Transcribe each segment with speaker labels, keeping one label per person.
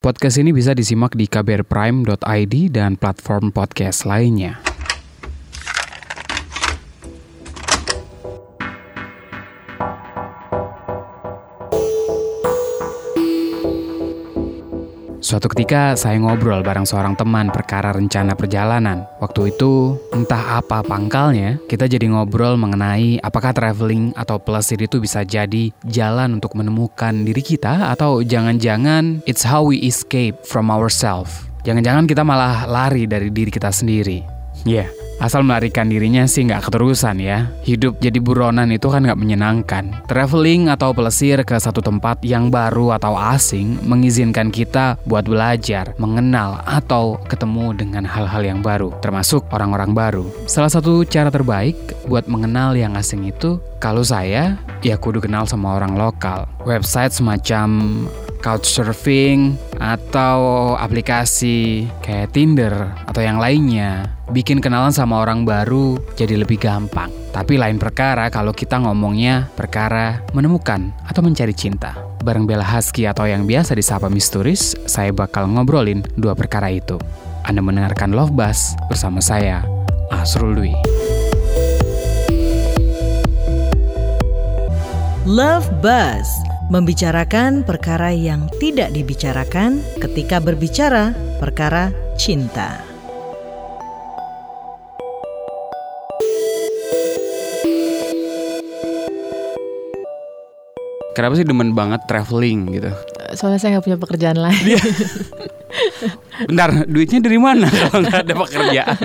Speaker 1: Podcast ini bisa disimak di kbrprime.id dan platform podcast lainnya. Suatu ketika saya ngobrol bareng seorang teman perkara rencana perjalanan. Waktu itu, entah apa pangkalnya, kita jadi ngobrol mengenai apakah traveling atau pelesir itu bisa jadi jalan untuk menemukan diri kita atau jangan-jangan it's how we escape from ourselves. Jangan-jangan kita malah lari dari diri kita sendiri. Ya, yeah, asal melarikan dirinya sih nggak keterusan ya. Hidup jadi buronan itu kan nggak menyenangkan. Traveling atau pelesir ke satu tempat yang baru atau asing mengizinkan kita buat belajar, mengenal, atau ketemu dengan hal-hal yang baru, termasuk orang-orang baru. Salah satu cara terbaik buat mengenal yang asing itu, kalau saya, ya kudu kenal sama orang lokal. Website semacam couchsurfing atau aplikasi kayak Tinder atau yang lainnya bikin kenalan sama orang baru jadi lebih gampang. Tapi lain perkara kalau kita ngomongnya perkara menemukan atau mencari cinta. Bareng Bella Husky atau yang biasa disapa Misturis, saya bakal ngobrolin dua perkara itu. Anda mendengarkan Love Buzz bersama saya, Asrul Dwi.
Speaker 2: Love Buzz membicarakan perkara yang tidak dibicarakan ketika berbicara perkara cinta.
Speaker 1: Kenapa sih demen banget traveling gitu?
Speaker 3: Soalnya saya nggak punya pekerjaan lain.
Speaker 1: Bentar, duitnya dari mana kalau nggak ada pekerjaan?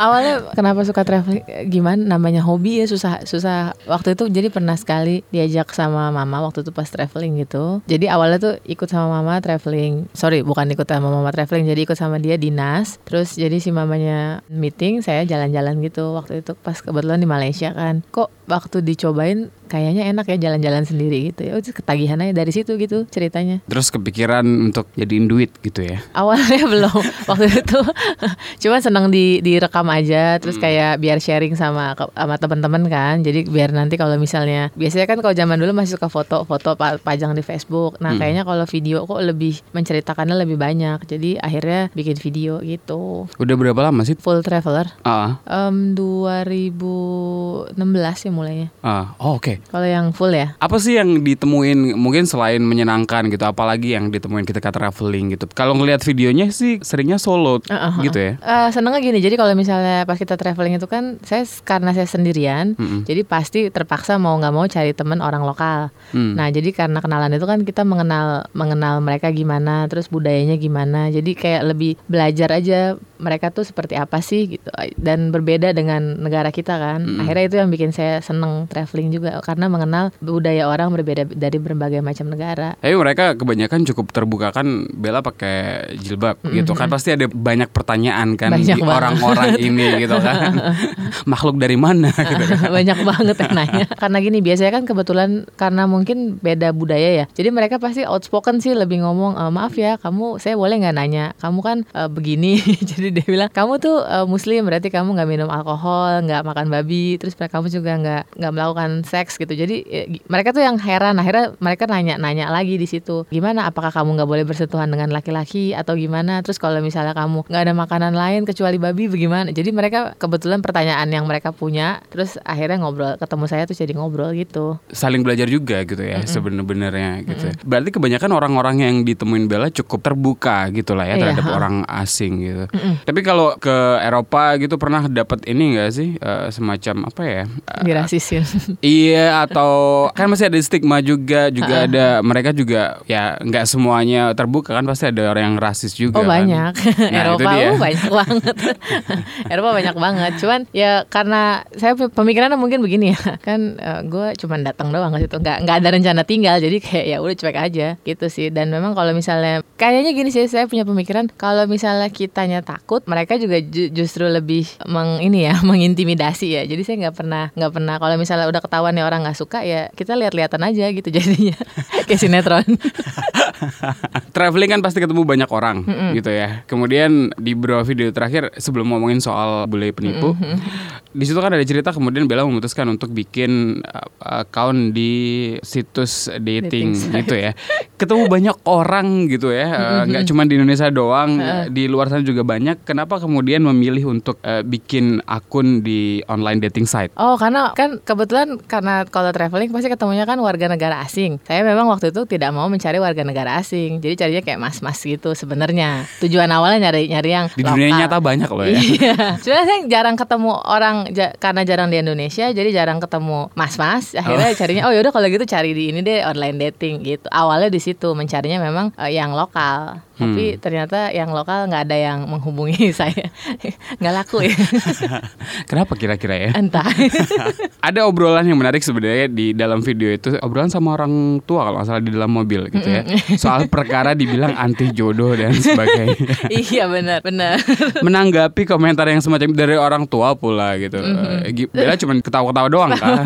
Speaker 3: Awalnya kenapa suka traveling? Gimana? Namanya hobi ya susah susah. Waktu itu jadi pernah sekali diajak sama mama waktu itu pas traveling gitu. Jadi awalnya tuh ikut sama mama traveling. Sorry, bukan ikut sama mama traveling. Jadi ikut sama dia dinas. Terus jadi si mamanya meeting, saya jalan-jalan gitu. Waktu itu pas kebetulan di Malaysia kan. Kok waktu dicobain kayaknya enak ya jalan-jalan sendiri gitu ya. ketagihan aja dari situ gitu ceritanya.
Speaker 1: Terus kepikiran untuk jadiin duit gitu ya?
Speaker 3: Awalnya belum. Waktu itu cuma senang di direkam aja terus kayak biar sharing sama sama teman-teman kan. Jadi biar nanti kalau misalnya biasanya kan kalau zaman dulu masih suka foto-foto pajang di Facebook. Nah, hmm. kayaknya kalau video kok lebih menceritakannya lebih banyak. Jadi akhirnya bikin video gitu.
Speaker 1: Udah berapa lama sih?
Speaker 3: Full traveler.
Speaker 1: Uh.
Speaker 3: Um, 2016 ya mulainya.
Speaker 1: Uh. Oh, oke. Okay.
Speaker 3: Kalau yang full ya.
Speaker 1: Apa sih yang ditemuin mungkin selain menyenangkan gitu apalagi yang ditemuin ketika traveling gitu. Kalau ngelihat videonya sih seringnya solo uh, uh, gitu ya.
Speaker 3: Uh, senengnya gini. Jadi kalau misalnya pas kita traveling itu kan saya karena saya sendirian, mm -mm. jadi pasti terpaksa mau nggak mau cari teman orang lokal. Mm. Nah, jadi karena kenalan itu kan kita mengenal mengenal mereka gimana, terus budayanya gimana. Jadi kayak lebih belajar aja mereka tuh seperti apa sih gitu dan berbeda dengan negara kita kan. Mm. Akhirnya itu yang bikin saya seneng traveling juga karena mengenal budaya orang berbeda dari berbagai macam negara.
Speaker 1: Tapi mereka kebanyakan cukup terbuka kan Bella pakai jilbab mm -hmm. gitu kan pasti ada banyak pertanyaan kan banyak di orang-orang ini gitu kan. Makhluk dari mana gitu kan.
Speaker 3: banyak banget yang nanya. Karena gini biasanya kan kebetulan karena mungkin beda budaya ya. Jadi mereka pasti outspoken sih lebih ngomong e, maaf ya kamu saya boleh nggak nanya kamu kan uh, begini jadi dia bilang kamu tuh uh, muslim berarti kamu nggak minum alkohol nggak makan babi terus kamu juga nggak nggak melakukan seks gitu jadi ya, mereka tuh yang heran akhirnya mereka nanya-nanya lagi di situ gimana apakah kamu nggak boleh bersentuhan dengan laki-laki atau gimana terus kalau misalnya kamu nggak ada makanan lain kecuali babi bagaimana? Jadi mereka kebetulan pertanyaan yang mereka punya terus akhirnya ngobrol ketemu saya tuh jadi ngobrol gitu.
Speaker 1: Saling belajar juga gitu ya mm -mm. sebenarnya gitu. Mm -mm. berarti kebanyakan orang-orang yang ditemuin Bella cukup terbuka gitu lah ya iya, terhadap orang asing gitu. Mm -mm. tapi kalau ke Eropa gitu pernah dapat ini enggak sih uh, semacam apa ya?
Speaker 3: Uh, dirasisin
Speaker 1: iya atau kan masih ada stigma juga juga ada mereka juga ya nggak semuanya terbuka kan pasti ada orang yang rasis juga
Speaker 3: oh
Speaker 1: kan.
Speaker 3: banyak. Nah, Eropa uh, banyak banget. Eropa banyak banget. Cuman ya karena saya pemikirannya mungkin begini ya. Kan uh, gue cuma datang doang ke situ. Nggak nggak ada rencana tinggal jadi kayak ya udah cuek aja. Gitu sih. Dan memang kalau misalnya kayaknya gini sih saya punya pemikiran. Kalau misalnya kitanya takut mereka juga ju justru lebih meng ini ya mengintimidasi ya. Jadi saya nggak pernah nggak pernah. Kalau misalnya udah ketahuan nih orang nggak suka ya kita lihat-lihatan aja gitu jadinya. Kayak sinetron.
Speaker 1: Traveling kan pasti ketemu banyak orang. Mm -mm. gitu ya kemudian di beberapa video terakhir sebelum ngomongin soal bule penipu mm -hmm. Di situ kan ada cerita kemudian Bella memutuskan untuk bikin uh, account di situs dating,
Speaker 3: Dating
Speaker 1: gitu ya. Ketemu banyak orang gitu ya, uh, nggak cuma di Indonesia doang, di luar sana juga banyak. Kenapa kemudian memilih untuk uh, bikin akun di online dating site?
Speaker 3: Oh, karena kan kebetulan karena kalau traveling pasti ketemunya kan warga negara asing. Saya memang waktu itu tidak mau mencari warga negara asing. Jadi carinya kayak mas-mas gitu sebenarnya. Tujuan awalnya nyari nyari yang
Speaker 1: Di dunia
Speaker 3: lokal.
Speaker 1: nyata banyak loh ya.
Speaker 3: Iya. Cuma saya jarang ketemu orang ja- karena jarang di Indonesia, jadi jarang ketemu mas-mas. Akhirnya carinya, oh yaudah kalau gitu cari di ini deh online dating gitu. Awalnya di situ mencarinya memang eh, yang lokal. Tapi ternyata yang lokal nggak ada yang menghubungi saya, nggak laku ya.
Speaker 1: Kenapa kira-kira ya?
Speaker 3: Entah.
Speaker 1: Ada obrolan yang menarik sebenarnya di dalam video itu obrolan sama orang tua kalau nggak salah di dalam mobil gitu ya. Soal perkara dibilang anti jodoh dan sebagainya.
Speaker 3: iya benar, benar.
Speaker 1: Menanggapi komentar yang semacam dari orang tua pula gitu. Eh, Gi- Bella cuma ketawa-ketawa doang kan.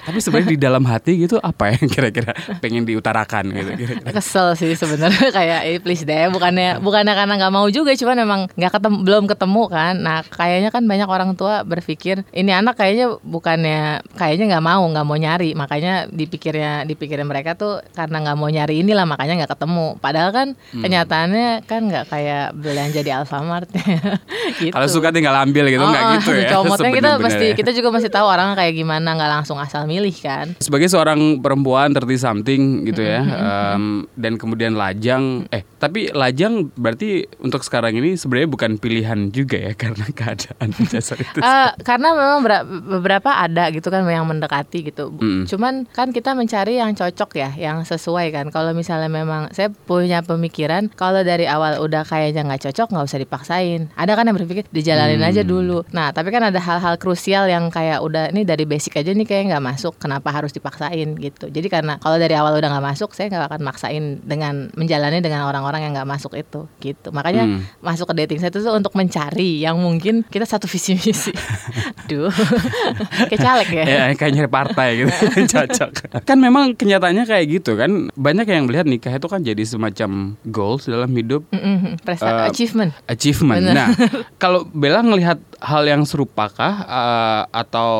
Speaker 1: Tapi sebenarnya di dalam hati gitu apa yang kira-kira pengen diutarakan gitu kira-kira.
Speaker 3: Kesel sih sebenarnya kayak eh, please deh, bukannya bukannya karena nggak mau juga, cuman memang nggak ketemu, belum ketemu kan. Nah kayaknya kan banyak orang tua berpikir ini anak kayaknya bukannya kayaknya nggak mau nggak mau nyari, makanya dipikirnya dipikirnya mereka tuh karena nggak mau nyari inilah makanya nggak ketemu. Padahal kan kenyataannya kan nggak kayak belanja di Alfamart gitu.
Speaker 1: Kalau suka tinggal ambil gitu nggak
Speaker 3: Oh,
Speaker 1: gitu ya.
Speaker 3: Comotnya kita pasti kita juga masih tahu orangnya kayak gimana, nggak langsung asal milih kan.
Speaker 1: Sebagai seorang perempuan 30 something gitu ya em, dan kemudian lajang eh tapi lajang berarti untuk sekarang ini sebenarnya bukan pilihan juga ya karena keadaan dasar itu.
Speaker 3: Eh, karena memang bera- beberapa ada gitu kan yang mendekati gitu.
Speaker 1: Mm.
Speaker 3: Cuman kan kita mencari yang cocok ya, yang sesuai kan. Kalau misalnya memang saya punya pemikiran kalau dari awal udah kayaknya nggak cocok nggak usah dipaksain. Ada kan yang berpikir dijalanin aja dulu. Nah tapi kan ada hal-hal krusial yang kayak udah ini dari basic aja nih kayak nggak masuk. Kenapa harus dipaksain gitu? Jadi karena kalau dari awal udah nggak masuk, saya nggak akan maksain dengan menjalani dengan orang-orang yang nggak masuk itu gitu. Makanya
Speaker 1: Hmm.
Speaker 3: masuk ke dating site itu tuh untuk mencari yang mungkin kita satu visi misi. Duh, kayak caleg ya.
Speaker 1: Ya kayak nyari partai gitu cocok. Kan memang kenyataannya kayak gitu kan. Banyak yang melihat nikah itu kan jadi semacam goals dalam hidup
Speaker 3: Mm-mm, presta-
Speaker 1: Eh,
Speaker 3: achievement.
Speaker 1: achievement.
Speaker 3: Bener.
Speaker 1: Nah, kalau Bella ngelihat hal yang serupakah eh, atau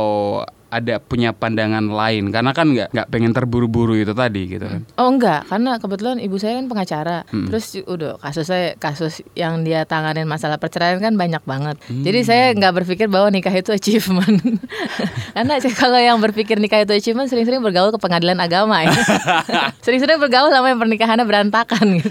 Speaker 1: ada punya pandangan lain karena kan nggak nggak pengen terburu-buru itu tadi gitu kan.
Speaker 3: Oh enggak, karena kebetulan ibu saya kan pengacara.
Speaker 1: Hmm.
Speaker 3: Terus udah kasus saya kasus yang dia tanganin masalah perceraian kan banyak banget.
Speaker 1: Hmm.
Speaker 3: Jadi saya nggak berpikir bahwa nikah itu achievement. karena kalau yang berpikir nikah itu achievement sering-sering bergaul ke pengadilan agama ya. sering-sering bergaul sama yang pernikahannya berantakan gitu.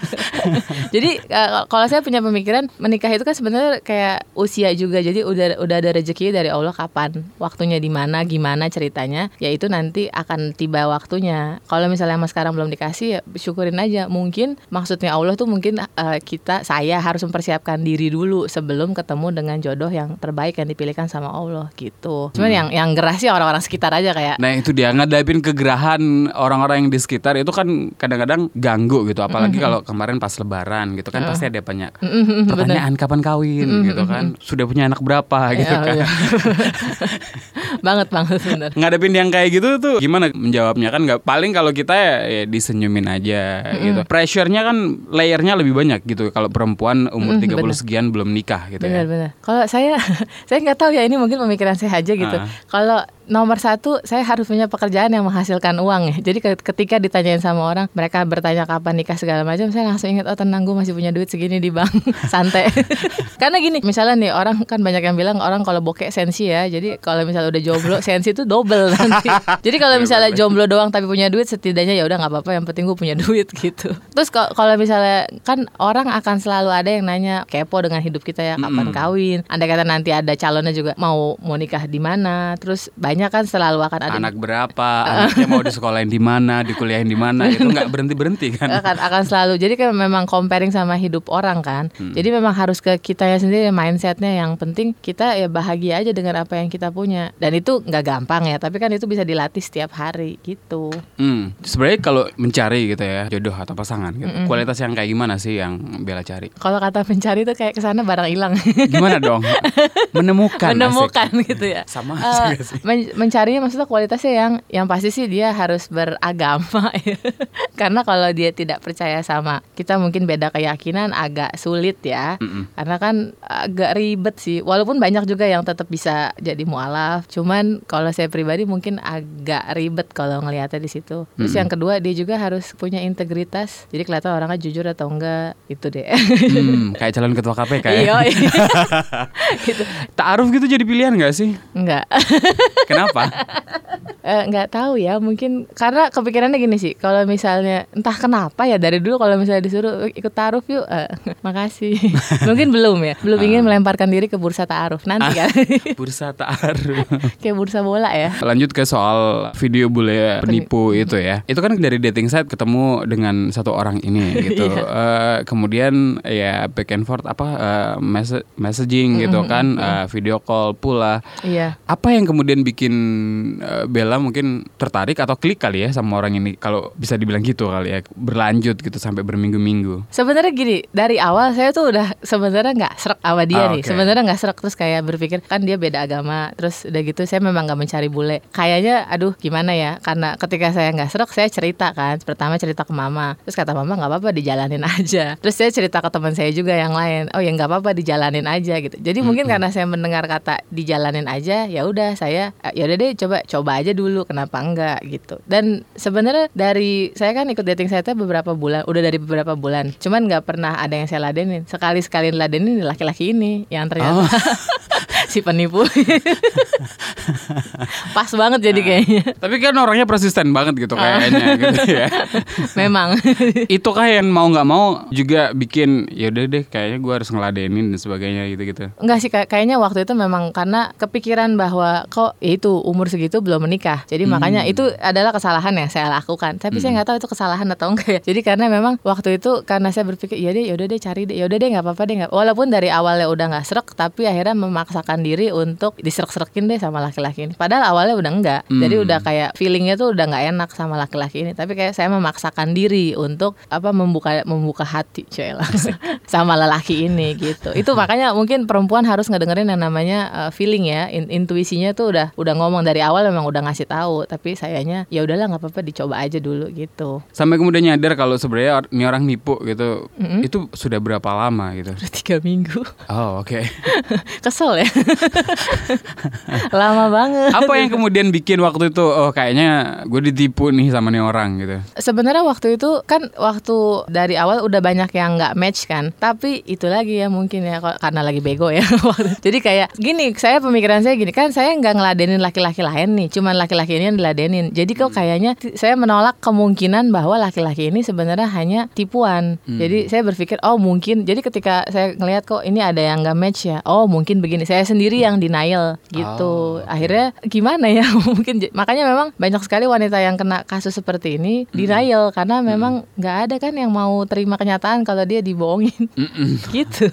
Speaker 3: Jadi eh, kalau saya punya pemikiran menikah itu kan sebenarnya kayak usia juga. Jadi udah udah ada rezeki dari Allah kapan, waktunya di mana, gimana ceritanya, yaitu nanti akan tiba waktunya. Kalau misalnya mas sekarang belum dikasih ya syukurin aja. Mungkin maksudnya Allah tuh mungkin eh, kita saya harus mempersiapkan diri dulu sebelum ketemu dengan jodoh yang terbaik yang dipilihkan sama Allah gitu. Cuman yang yang gerah sih orang-orang sekitar aja kayak
Speaker 1: Nah itu dia. Ngadapin kegerahan orang-orang yang di sekitar itu kan kadang-kadang ganggu gitu. Apalagi kalau kemarin pas lebaran gitu kan pasti ada banyak pertanyaan kapan kawin? Gitu kan. Sudah punya anak berapa? Gitu
Speaker 3: Iya,
Speaker 1: kan.
Speaker 3: iya. banget banget bener.
Speaker 1: ngadepin yang kayak gitu tuh gimana menjawabnya kan nggak paling kalau kita ya, ya disenyumin aja gitu pressure-nya kan layernya lebih banyak gitu kalau perempuan umur
Speaker 3: Mm,
Speaker 1: 30
Speaker 3: bener.
Speaker 1: sekian belum nikah gitu ya
Speaker 3: Benar-benar. Kalau saya, saya nggak tahu ya ini mungkin pemikiran saya aja gitu.
Speaker 1: Ah.
Speaker 3: Kalau nomor satu, saya harus punya pekerjaan yang menghasilkan uang ya. Jadi ke- ketika ditanyain sama orang, mereka bertanya kapan nikah segala macam, saya langsung ingat oh tenang gue masih punya duit segini di bank, santai. Karena gini, misalnya nih orang kan banyak yang bilang orang kalau bokek sensi ya. Jadi kalau misalnya udah jomblo, sensi itu double nanti. Jadi kalau misalnya jomblo doang tapi punya duit, setidaknya ya udah nggak apa-apa. Yang penting gue punya duit gitu. Terus kalau misalnya kan orang akan selalu ada yang nanya kepo dengan hidup kita ya kapan kawin. Andai kata nanti ada calonnya juga mau mau nikah di mana. Terus banyak kan selalu akan ada
Speaker 1: anak berapa anaknya mau disekolahin di mana dikuliahin di mana itu nggak berhenti berhenti kan
Speaker 3: akan akan selalu jadi kan memang comparing sama hidup orang kan
Speaker 1: Hmm.
Speaker 3: jadi memang harus ke kitanya sendiri mindsetnya yang penting kita ya bahagia aja dengan apa yang kita punya dan itu nggak gampang ya tapi kan itu bisa dilatih setiap hari gitu
Speaker 1: Hmm, sebenarnya kalau mencari gitu ya jodoh atau pasangan gitu, kualitas yang kayak gimana sih yang Bella cari?
Speaker 3: kalau kata pencari itu kayak ke sana barang hilang
Speaker 1: Gimana dong? Menemukan. asik.
Speaker 3: menemukan gitu ya
Speaker 1: Sama nggak sih?
Speaker 3: men- mencarinya maksudnya kualitasnya yang yang pasti sih dia harus beragama ya. Karena kalau dia tidak percaya sama kita mungkin beda keyakinan agak sulit ya.
Speaker 1: Mm-mm.
Speaker 3: Karena kan agak ribet sih. Walaupun banyak juga yang tetap bisa jadi mualaf. Cuman kalau saya pribadi mungkin agak ribet kalau ngelihatnya di situ. Terus yang kedua dia juga harus punya integritas. Jadi kelihatan orangnya jujur atau enggak itu deh.
Speaker 1: Hmm, kayak calon ketua KPK ya.
Speaker 3: Iya. gitu.
Speaker 1: Ta'aruf gitu jadi pilihan gak sih?
Speaker 3: Enggak.
Speaker 1: Kenapa?
Speaker 3: Eh, nggak tahu ya mungkin karena kepikirannya gini sih kalau misalnya entah kenapa ya dari dulu kalau misalnya disuruh "Eh, ikut taruh yuk eh, makasih mungkin belum ya belum ingin melemparkan diri ke bursa taaruf nanti kan
Speaker 1: Bursa ta'aruf.
Speaker 3: kayak bursa bola ya
Speaker 1: Lanjut ke soal video bule penipu itu ya. Itu kan dari dating site ketemu dengan satu orang ini gitu. Eh, kemudian ya back and forth apa eh, messa- messaging gitu kan, eh, video call pula.
Speaker 3: iya
Speaker 1: Apa yang kemudian bikin eh, Bella mungkin tertarik atau klik kali ya sama orang ini kalau bisa dibilang gitu kali ya berlanjut gitu sampai berminggu-minggu.
Speaker 3: Sebenarnya gini, dari awal saya tuh udah sebenarnya nggak serak sama dia
Speaker 1: Ah,
Speaker 3: nih.
Speaker 1: oke.
Speaker 3: Sebenarnya nggak serak terus kayak berpikir kan dia beda agama. Terus udah gitu saya memang nggak mencari bule. Kayaknya aduh gimana ya? Karena ketika saya nggak serak saya cerita kan. Pertama cerita ke mama. Terus kata mama nggak apa-apa dijalanin aja. Terus saya cerita ke teman saya juga yang lain. Oh ya nggak apa-apa dijalanin aja gitu. Jadi mungkin karena saya mendengar kata dijalanin aja, ya udah saya eh, ya udah deh coba coba aja dulu kenapa enggak gitu. Dan sebenarnya dari saya kan ikut dating saya beberapa bulan, udah dari beberapa bulan. Cuman nggak pernah ada yang saya ladenin. Sekali sekali ladenin laki-laki ini yang ternyata si penipu. Pas banget jadi kayaknya.
Speaker 1: Tapi kan orangnya persisten banget gitu kayaknya gitu ya.
Speaker 3: Memang.
Speaker 1: itu kah yang mau nggak mau juga bikin ya udah deh kayaknya gue harus ngeladenin dan sebagainya gitu gitu
Speaker 3: Enggak sih kayak- kayaknya waktu itu memang karena kepikiran bahwa kok ya itu umur segitu belum menikah. Jadi makanya itu adalah kesalahan yang saya lakukan. Tapi saya nggak tahu itu kesalahan atau enggak ya. Jadi karena memang waktu itu karena saya berpikir ya deh yaudah deh cari deh yaudah deh nggak apa-apa deh nggak. Walaupun dari awalnya udah nggak serak tapi akhirnya memaksakan diri untuk diserak-serakin deh sama laki-laki ini. Padahal awalnya udah enggak. Jadi
Speaker 1: Hmm.
Speaker 3: udah kayak feelingnya tuh udah nggak enak sama laki-laki ini. Tapi kayak saya memaksakan diri untuk apa membuka membuka hati cuy lah sama lelaki ini gitu. Itu makanya mungkin perempuan harus ngedengerin yang namanya uh, feeling ya. In- intuisinya tuh udah udah ngomong dari awal memang udah ngasih tahu. Tapi sayanya ya udahlah nggak apa-apa dicoba aja dulu gitu.
Speaker 1: sampai kemudian nyadar kalau sebenarnya ini orang nipu gitu itu sudah berapa lama gitu
Speaker 3: Udah tiga minggu.
Speaker 1: oh oke
Speaker 3: Kesel ya. Lama banget.
Speaker 1: apa yang kemudian bikin waktu itu oh kayaknya gue ditipu nih sama nih orang gitu
Speaker 3: Sebenarnya waktu itu kan waktu dari awal udah banyak yang nggak match kan. Tapi itu lagi ya mungkin ya karena lagi bego ya. Jadi kayak gini, saya pemikiran saya gini kan saya nggak ngeladenin laki-laki lain nih, cuman laki-laki ini yang diladenin. Jadi kok kayaknya t- saya menolak kemungkinan bahwa laki-laki ini sebenarnya hanya tipuan. Jadi saya berpikir oh mungkin. Jadi ketika saya ngelihat kok ini ada yang nggak match ya. Oh mungkin begini. Saya sendiri yang denial gitu. Akhirnya gimana ya? mungkin makanya memang banyak sekali wanita yang kena kasus seperti ini denial karena memang nggak ada kan yang mau terima kenyataan kalau dia dibohongin gitu.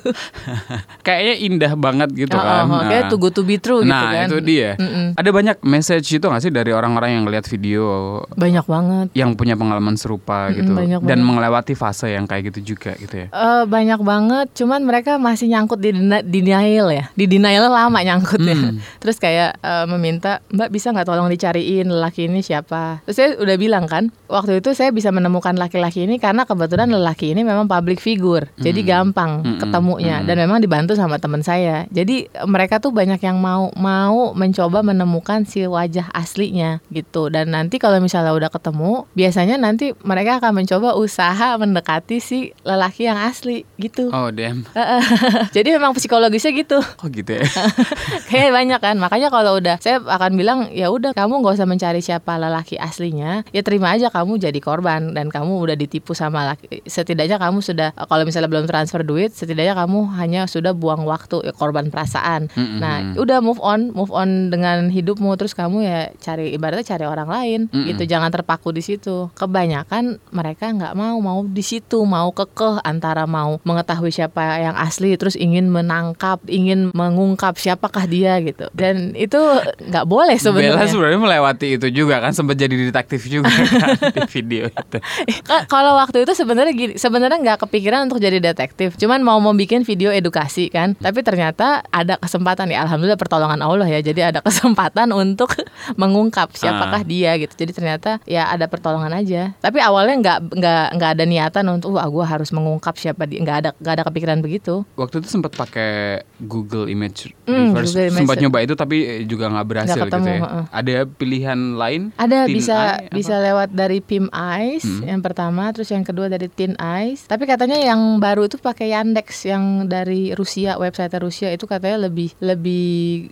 Speaker 1: kayaknya indah banget gitu
Speaker 3: Oh,
Speaker 1: kan
Speaker 3: oh, oh, kayak too good to be true gitu
Speaker 1: nah
Speaker 3: kan.
Speaker 1: itu dia
Speaker 3: Mm-mm.
Speaker 1: ada banyak message itu gak sih dari orang-orang yang ngeliat video
Speaker 3: Banyak banget.
Speaker 1: yang punya pengalaman serupa
Speaker 3: Mm-mm,
Speaker 1: gitu
Speaker 3: banyak
Speaker 1: dan
Speaker 3: banget.
Speaker 1: melewati fase yang kayak gitu juga gitu ya
Speaker 3: Eh, banyak banget, cuman mereka masih nyangkut di dena- denial ya, di denial lama nyangkut ya.
Speaker 1: Hmm.
Speaker 3: Terus kayak eh, meminta, Mbak bisa nggak tolong dicariin lelaki ini siapa? Terus saya udah bilang kan, waktu itu saya bisa menemukan laki-laki ini karena kebetulan lelaki ini memang public figure, jadi gampang
Speaker 1: Hmm,
Speaker 3: ketemunya
Speaker 1: hmm.
Speaker 3: dan memang dibantu sama teman saya. Jadi eh, mereka tuh banyak yang mau mau mencoba menemukan si wajah aslinya gitu. Dan nanti kalau misalnya udah ketemu, biasanya nanti mereka akan mencoba usaha mendekati si lelaki yang asli gitu.
Speaker 1: oh damn
Speaker 3: Jadi memang psikologisnya gitu.
Speaker 1: kok gitu ya
Speaker 3: Kayak banyak kan. Makanya kalau udah saya akan bilang ya udah kamu nggak usah mencari siapa lelaki aslinya. Ya terima aja kamu jadi korban dan kamu udah ditipu sama laki. Setidaknya kamu sudah kalau misalnya belum transfer duit, setidaknya kamu hanya sudah buang waktu ya, korban perasaan.
Speaker 1: Mm-mm.
Speaker 3: Nah, udah move on, move on dengan hidupmu terus kamu ya cari ibaratnya cari orang lain
Speaker 1: Mm-mm.
Speaker 3: gitu. Jangan terpaku di situ. Kebanyakan mereka nggak mau mau di situ, mau kekeh antara mau mengetahui siapa yang asli terus ingin menangkap, ingin mengungkap siapakah dia gitu. Dan itu nggak boleh
Speaker 1: Bella
Speaker 3: sebenarnya.
Speaker 1: sebenarnya melewati itu juga kan sempat jadi detektif juga kan di video itu.
Speaker 3: Ka- Kalau waktu itu sebenarnya gini, sebenarnya nggak kepikiran untuk jadi detektif. Cuman mau mau bikin video edukasi kan. Tapi ternyata ada kesempatan ya. Alhamdulillah pertolongan Allah ya. Jadi ada kesempatan untuk mengungkap siapakah
Speaker 1: Ah.
Speaker 3: dia gitu. Jadi ternyata ya ada pertolongan aja. Tapi awalnya nggak nggak nggak ada niatan untuk wah gue harus mengungkap siapa dia. Nggak ada nggak ada kepikiran begitu.
Speaker 1: Waktu itu sempat pakai Google Image Reverse,
Speaker 3: Google Image.
Speaker 1: sempat nyoba itu tapi juga nggak berhasil
Speaker 3: Nggak ketemu,
Speaker 1: gitu ya.
Speaker 3: heeh.
Speaker 1: Ada pilihan lain?
Speaker 3: Ada
Speaker 1: Thin
Speaker 3: bisa
Speaker 1: Eye, apa?
Speaker 3: bisa lewat dari Pim Eyes
Speaker 1: Hmm.
Speaker 3: yang pertama, terus yang kedua dari Thin Eyes. Tapi katanya yang baru itu pakai Yandex yang dari Rusia, website Rusia itu katanya lebih lebih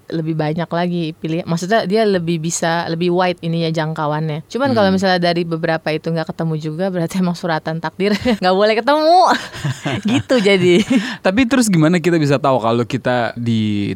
Speaker 3: lebih banyak lagi pilih. Maksudnya dia lebih bisa lebih wide ininya jangkauannya. Cuman kalau
Speaker 1: Hmm.
Speaker 3: misalnya dari beberapa itu nggak ketemu juga berarti emang suratan takdir nggak boleh ketemu. gitu jadi.
Speaker 1: Tapi terus gimana kita bisa tahu kalau kita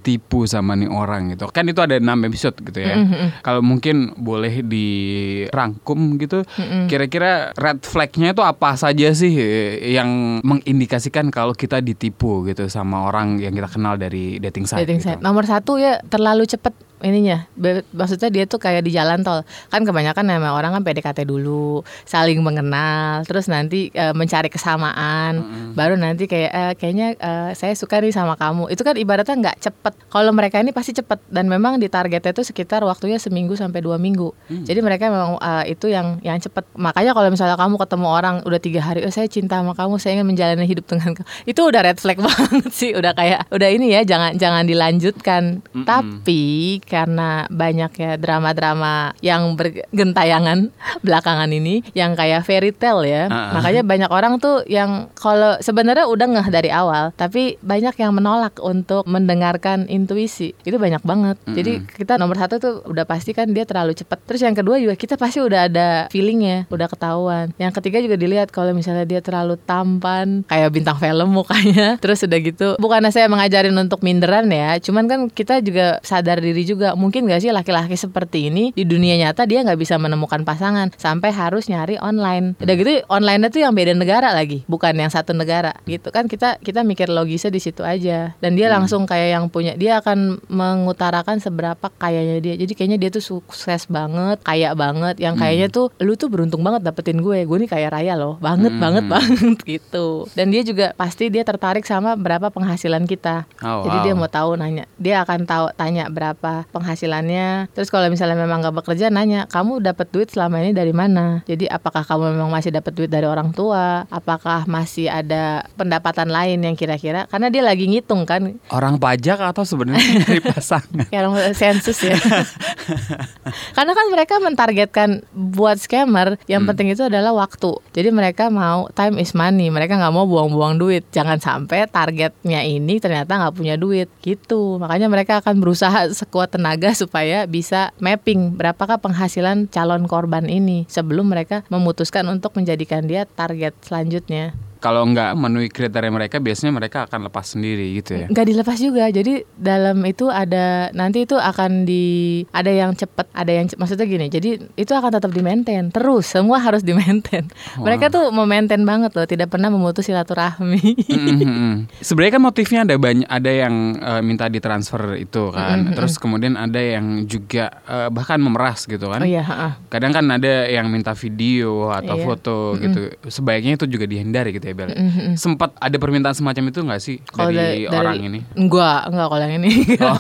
Speaker 1: ditipu sama nih orang gitu? Kan itu ada 6 episode gitu ya. Kalau mungkin boleh dirangkum gitu, kira-kira red flagnya itu apa saja sih eh, yang mengindikasikan kalau kita ditipu gitu sama orang yang kita kenal dari dating site?
Speaker 3: dating
Speaker 1: gitu?
Speaker 3: site. Nomor satu ya terlalu cepet ininya. Maksudnya dia tuh kayak di jalan tol. Kan kebanyakan memang orang kan PDKT dulu, saling mengenal, terus nanti eh, mencari kesamaan, baru nanti kayak eh, kayaknya eh, saya suka nih sama kamu. Itu kan ibaratnya nggak cepet. Kalau mereka ini pasti cepet dan memang di targetnya itu sekitar waktunya seminggu sampai dua minggu. Jadi mereka memang eh, itu yang yang cepet. Makanya kalau misalnya kamu ketemu orang udah tiga hari, oh saya cinta sama kamu, saya ingin menjalani hidup dengan kamu, itu udah red flag banget sih. Udah kayak udah ini ya, jangan jangan dilanjutkan. Tapi karena banyak ya drama-drama yang bergentayangan belakangan ini, yang kayak fairy tale ya,
Speaker 1: ah.
Speaker 3: makanya banyak orang tuh yang kalau sebenarnya udah ngeh dari awal, tapi banyak yang menolak untuk mendengarkan intuisi. Itu banyak banget. Jadi kita nomor satu tuh udah pasti kan dia terlalu cepat. Terus yang kedua juga kita pasti udah ada feelingnya, udah ketahuan. Yang ketiga juga dilihat kalau misalnya dia terlalu tampan, kayak bintang film mukanya. Terus udah gitu, bukannya saya mengajarin untuk minderan ya, cuman kan kita juga sadar diri juga. Mungkin gak sih laki-laki seperti ini di dunia nyata dia nggak bisa menemukan pasangan sampai harus nyari online. Udah gitu online itu yang beda negara lagi, bukan yang satu negara gitu kan kita kita mikir logisnya di situ aja. Dan dia langsung kayak yang punya dia akan mengutarakan seberapa kayanya dia. Jadi kayaknya dia tuh sukses banget, kaya banget. Yang kayaknya tuh lu tuh beruntung banget dapetin gue. Gue nih kaya raya loh, banget
Speaker 1: Hmm.
Speaker 3: banget banget gitu. Dan dia juga pasti dia tertarik sama berapa penghasilan kita.
Speaker 1: Oh,
Speaker 3: Jadi
Speaker 1: wow.
Speaker 3: dia mau tahu nanya, dia akan tahu tanya berapa penghasilannya. Terus kalau misalnya memang gak bekerja nanya, kamu dapat duit selama ini dari mana? Jadi apakah kamu memang masih dapat duit dari orang tua? Apakah masih ada pendapatan lain yang kira-kira? Karena dia lagi ngitung kan,
Speaker 1: Orang pajak atau sebenarnya dari pasangan?
Speaker 3: ya orang sensus ya. Karena kan mereka mentargetkan buat scammer, yang
Speaker 1: Hmm.
Speaker 3: penting itu adalah waktu. Jadi mereka mau time is money, mereka nggak mau buang-buang duit. Jangan sampai targetnya ini ternyata nggak punya duit gitu. Makanya mereka akan berusaha sekuat tenaga supaya bisa mapping berapakah penghasilan calon korban ini sebelum mereka memutuskan untuk menjadikan dia target selanjutnya.
Speaker 1: Kalau nggak memenuhi kriteria mereka, biasanya mereka akan lepas sendiri gitu ya.
Speaker 3: nggak dilepas juga jadi dalam itu ada nanti itu akan di ada yang cepet ada yang ce- maksudnya gini jadi itu akan tetap di maintain terus semua harus di maintain mereka tuh memaintain banget loh tidak pernah memutus silaturahmi
Speaker 1: Mm-mm. Sebenarnya kan motifnya ada banyak, ada yang eh, minta ditransfer itu kan, terus kemudian ada yang juga eh, bahkan memeras gitu kan.
Speaker 3: oh iya.
Speaker 1: Kadang kan ada yang minta video atau
Speaker 3: Iya.
Speaker 1: foto gitu. Sebaiknya itu juga dihindari gitu ya Bel. Sempat ada permintaan semacam itu nggak sih
Speaker 3: Kalau
Speaker 1: dari,
Speaker 3: da-
Speaker 1: orang ini?
Speaker 3: Enggak, enggak kalau yang ini.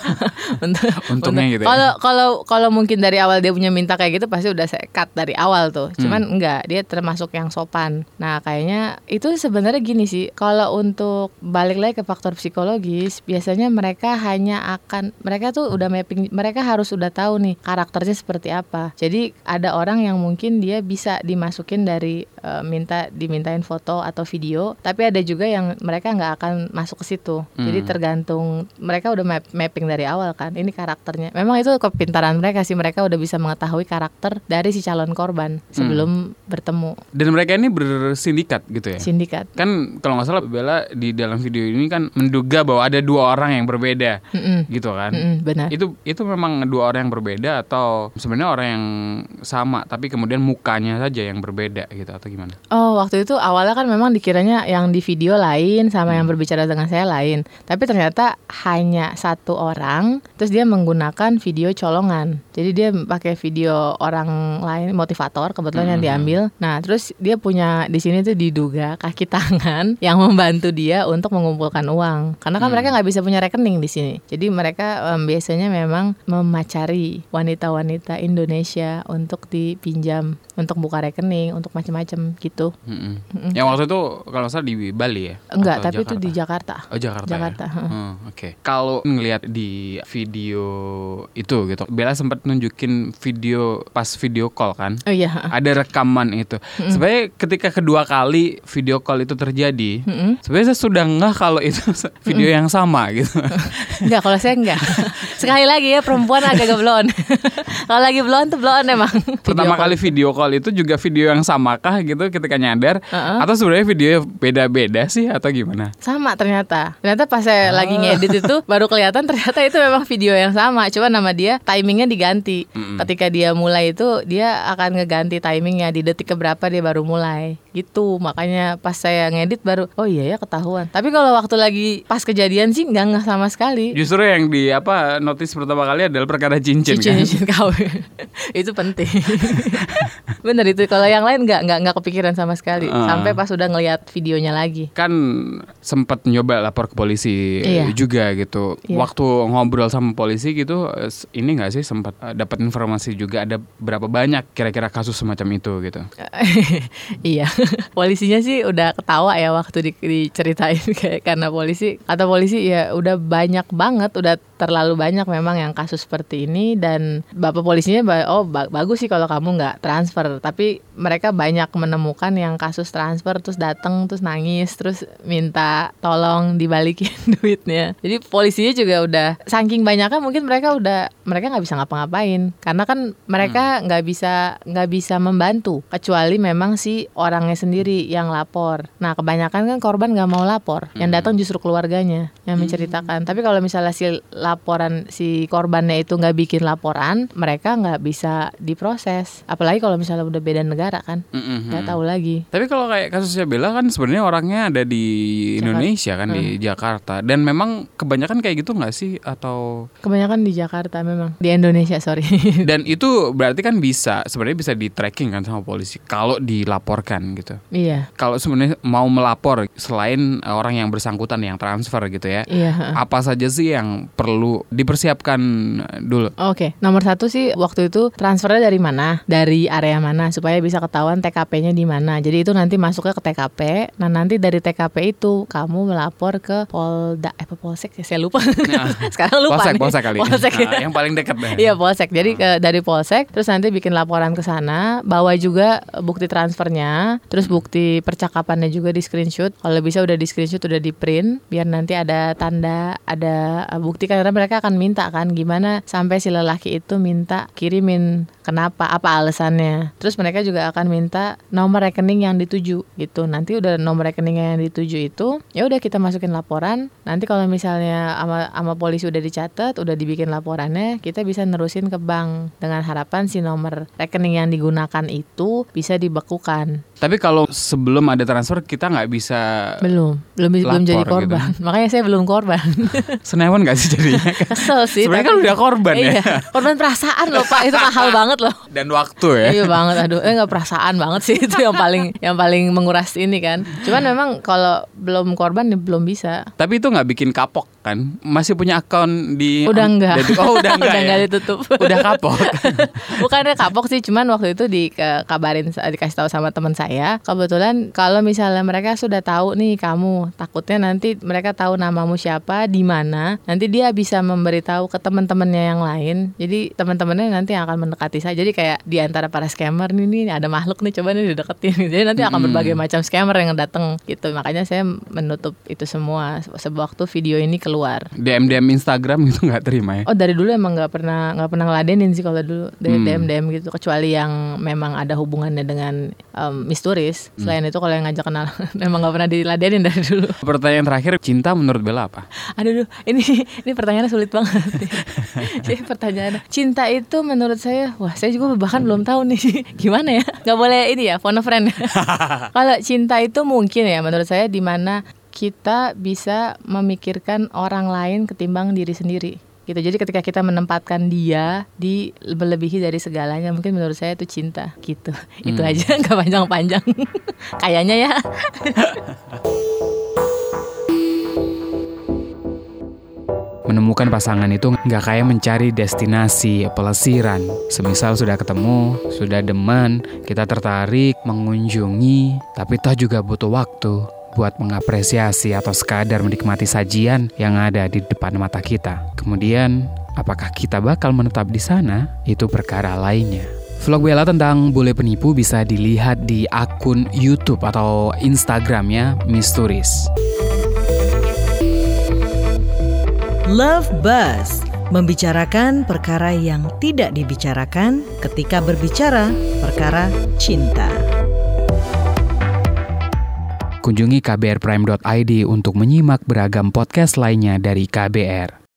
Speaker 3: Untuk-
Speaker 1: Untungnya
Speaker 3: untuk-
Speaker 1: gitu ya.
Speaker 3: Kalau kalau kalau mungkin dari awal dia punya minta kayak gitu pasti udah saya cut dari awal tuh. Cuman
Speaker 1: Hmm.
Speaker 3: enggak, dia termasuk yang sopan. Nah, kayaknya itu sebenarnya gini sih. Kalau untuk balik lagi ke faktor psikologis, biasanya mereka hanya akan mereka tuh udah mapping, mereka harus udah tahu nih karakternya seperti apa. Jadi ada orang yang mungkin dia bisa dimasukin dari eh, minta dimintain foto atau video, tapi ada juga yang mereka nggak akan masuk ke situ. Jadi
Speaker 1: Hmm.
Speaker 3: tergantung mereka udah map- mapping dari awal kan. Ini karakternya. Memang itu kepintaran mereka sih. Mereka udah bisa mengetahui karakter dari si calon korban sebelum bertemu
Speaker 1: Dan mereka ini bersindikat gitu ya?
Speaker 3: sindikat.
Speaker 1: Kan kalau nggak salah Bella di dalam video ini kan menduga bahwa ada dua orang yang berbeda
Speaker 3: Mm-mm.
Speaker 1: gitu kan?
Speaker 3: Mm-mm, benar.
Speaker 1: Itu itu memang dua orang yang berbeda atau sebenarnya orang yang sama tapi kemudian mukanya saja yang berbeda gitu atau atau gimana?
Speaker 3: Oh, waktu itu awalnya kan memang dikiranya yang di video lain sama yang berbicara dengan saya lain. Tapi ternyata hanya satu orang, terus dia menggunakan video colongan. Jadi dia pakai video orang lain motivator kebetulan yang diambil. Nah, terus dia punya di sini tuh diduga kaki tangan yang membantu dia untuk mengumpulkan uang. Karena kan mereka nggak bisa punya rekening di sini. Jadi mereka em, biasanya memang memacari wanita-wanita Indonesia untuk dipinjam, untuk buka rekening, untuk macam-macam gitu.
Speaker 1: Mm-mm. Yang waktu itu kalau salah di Bali ya?
Speaker 3: Enggak,
Speaker 1: Atau
Speaker 3: tapi itu di Jakarta.
Speaker 1: Oh Jakarta.
Speaker 3: Jakarta,
Speaker 1: Ya?
Speaker 3: heeh.
Speaker 1: Hmm, Oke. Kalau ngelihat di video itu gitu, Bella sempat nunjukin video pas video call kan?
Speaker 3: Oh iya.
Speaker 1: Ada rekaman itu. Sebenarnya ketika kedua kali video call itu terjadi,
Speaker 3: Mm-mm.
Speaker 1: sebenarnya saya sudah nggak kalau itu video yang sama gitu.
Speaker 3: Enggak, kalau saya enggak. Sekali lagi ya perempuan agak-agak blonde. kalau lagi blonde tuh blonde emang.
Speaker 1: Pertama
Speaker 3: Video call.
Speaker 1: kali video call itu juga video yang samakah gitu ketika nyadar
Speaker 3: Heeh.
Speaker 1: atau sebenarnya video beda-beda sih atau gimana?
Speaker 3: sama ternyata. Ternyata pas saya
Speaker 1: Ah.
Speaker 3: lagi ngedit itu baru kelihatan ternyata itu memang video yang sama. Cuma nama dia timingnya diganti. Ketika dia mulai itu dia akan ngeganti timingnya di detik keberapa dia baru mulai. Gitu. Makanya pas saya ngedit baru oh iya ya ketahuan. Tapi kalau waktu lagi pas kejadian sih nggak nggak sama sekali.
Speaker 1: Justru yang di apa notis pertama kali adalah perkara cincin,
Speaker 3: cincin
Speaker 1: kan?
Speaker 3: cincin kawin itu penting bener itu kalau yang lain nggak nggak nggak kepikiran sama sekali
Speaker 1: Ah.
Speaker 3: sampai pas udah ngelihat videonya lagi
Speaker 1: kan sempat nyoba lapor ke polisi
Speaker 3: Iya.
Speaker 1: juga gitu.
Speaker 3: Iya.
Speaker 1: Waktu ngobrol sama polisi gitu, ini nggak sih sempat eh, dapat informasi juga ada berapa banyak kira-kira kasus semacam itu gitu.
Speaker 3: iya polisinya sih udah ketawa ya waktu di, diceritain kayak karena polisi. Kata polisi ya udah banyak banget udah terlalu banyak memang yang kasus seperti ini. Dan bapak polisinya oh ba- bagus sih kalau kamu nggak transfer. Tapi mereka banyak menemukan yang kasus transfer terus datang terus nangis terus minta tolong dibalikin duitnya. Jadi polisinya juga udah saking banyaknya mungkin mereka udah mereka nggak bisa ngapa-ngapain. Karena kan mereka nggak bisa nggak bisa membantu kecuali memang si orangnya sendiri yang lapor. Nah kebanyakan kan korban nggak mau lapor yang datang justru keluarganya yang menceritakan. Tapi kalau misalnya si laporan si korbannya itu nggak bikin laporan mereka nggak bisa diproses. Apalagi kalau misalnya udah beda negara kan.
Speaker 1: Mm-mm.
Speaker 3: nggak tahu lagi.
Speaker 1: Tapi kalau kayak kasusnya Bella kan sebenarnya orangnya ada di Indonesia kan di Jakarta. Dan memang kebanyakan kayak gitu nggak sih? Atau
Speaker 3: kebanyakan di Jakarta memang. Di Indonesia sorry.
Speaker 1: Dan itu berarti kan bisa sebenarnya bisa di tracking kan sama polisi kalau dilaporkan gitu.
Speaker 3: iya.
Speaker 1: Kalau sebenarnya mau melapor selain orang yang bersangkutan yang transfer gitu ya,
Speaker 3: iya
Speaker 1: apa saja sih yang perlu dipersiapkan dulu?
Speaker 3: Oke, nomor satu sih waktu itu transfernya dari mana, dari area mana? Supaya bisa ketahuan TKP-nya di mana. Jadi itu nanti masuknya ke TKP. Nah nanti dari TKP itu kamu melapor ke Polda, eh Polsek ya saya lupa. Sekarang lupa
Speaker 1: polsek,
Speaker 3: nih.
Speaker 1: polsek kali.
Speaker 3: Polsek.
Speaker 1: Nah, yang paling dekat deh.
Speaker 3: Iya polsek. Jadi ke, dari polsek, terus nanti bikin laporan ke sana, bawa juga bukti transfernya, terus bukti percakapannya juga di screenshot. Kalau bisa udah di screenshot, udah di print, biar nanti ada tanda, ada bukti karena mereka akan minta kan gimana sampai si lelaki itu minta kirimin kenapa, apa alasannya. Terus mereka juga akan minta nomor rekening yang dituju gitu. Nanti udah nomor rekening yang dituju itu, ya udah kita masukin laporan. Nanti kalau misalnya sama, sama polisi udah dicatat, udah dibikin laporannya, kita bisa nerusin ke bank dengan harapan si nomor rekening yang digunakan itu bisa dibekukan.
Speaker 1: Tapi kalau sebelum ada transfer kita nggak bisa
Speaker 3: Belum, belum belum jadi
Speaker 1: Lapor gitu.
Speaker 3: korban. Makanya saya belum korban.
Speaker 1: senewan nggak sih jadinya?
Speaker 3: Kesel sih.
Speaker 1: Sebenarnya kan udah korban ya.
Speaker 3: Iya, korban perasaan loh Pak, itu mahal banget loh.
Speaker 1: Dan waktu ya.
Speaker 3: Iya banget, aduh, eh nggak perasaan banget sih itu yang paling yang paling menguras ini kan. Cuman memang kalau belum korban ya belum bisa.
Speaker 1: Tapi itu nggak bikin kapok kan? Masih punya akun di
Speaker 3: Udah enggak.
Speaker 1: Detik- Oh udah enggak
Speaker 3: Udah
Speaker 1: ya?
Speaker 3: enggak ditutup.
Speaker 1: Udah kapok.
Speaker 3: Bukannya kapok sih, cuman waktu itu dikabarin dikasih tahu sama teman saya. Kebetulan kalau misalnya mereka sudah tahu nih kamu, takutnya nanti mereka tahu namamu siapa, di mana, nanti dia bisa memberitahu ke teman-temannya yang lain. Jadi teman-temannya nanti akan mendekati saya. Jadi kayak di antara para scammer nih, nih ada makhluk nih, coba nih dideketin. Jadi nanti akan berbagai macam scammer yang datang gitu. Makanya saya menutup itu semua. Sebuah waktu video ini keluar keluar.
Speaker 1: DM DM Instagram gitu nggak terima ya?
Speaker 3: Oh dari dulu emang nggak pernah nggak pernah ngeladenin sih kalau dulu dari
Speaker 1: Hmm.
Speaker 3: DM DM gitu kecuali yang memang ada hubungannya dengan um, misturis. Selain itu kalau yang ngajak kenal memang nggak pernah diladenin dari dulu.
Speaker 1: Pertanyaan terakhir, cinta menurut Bella apa?
Speaker 3: Aduh, duh, ini ini pertanyaannya sulit banget. Jadi pertanyaan cinta itu menurut saya, wah saya juga bahkan belum tahu nih gimana ya. Nggak boleh ini ya, phone a friend. Kalau cinta itu mungkin ya menurut saya di mana kita bisa memikirkan orang lain ketimbang diri sendiri. Gitu. Jadi ketika kita menempatkan dia di melebihi dari segalanya, mungkin menurut saya itu cinta. Gitu. Itu
Speaker 1: Hmm.
Speaker 3: aja nggak panjang-panjang. Kayaknya ya.
Speaker 1: Menemukan pasangan itu nggak kayak mencari destinasi pelesiran. Semisal sudah ketemu, sudah demen, kita tertarik mengunjungi, tapi toh juga butuh waktu buat mengapresiasi atau sekadar menikmati sajian yang ada di depan mata kita. Kemudian, apakah kita bakal menetap di sana? Itu perkara lainnya. Vlog Bella tentang bule penipu bisa dilihat di akun YouTube atau Instagramnya Miss Turis.
Speaker 2: Love Buzz membicarakan perkara yang tidak dibicarakan ketika berbicara perkara cinta.
Speaker 1: Kunjungi kbrprime.id untuk menyimak beragam podcast lainnya dari KBR.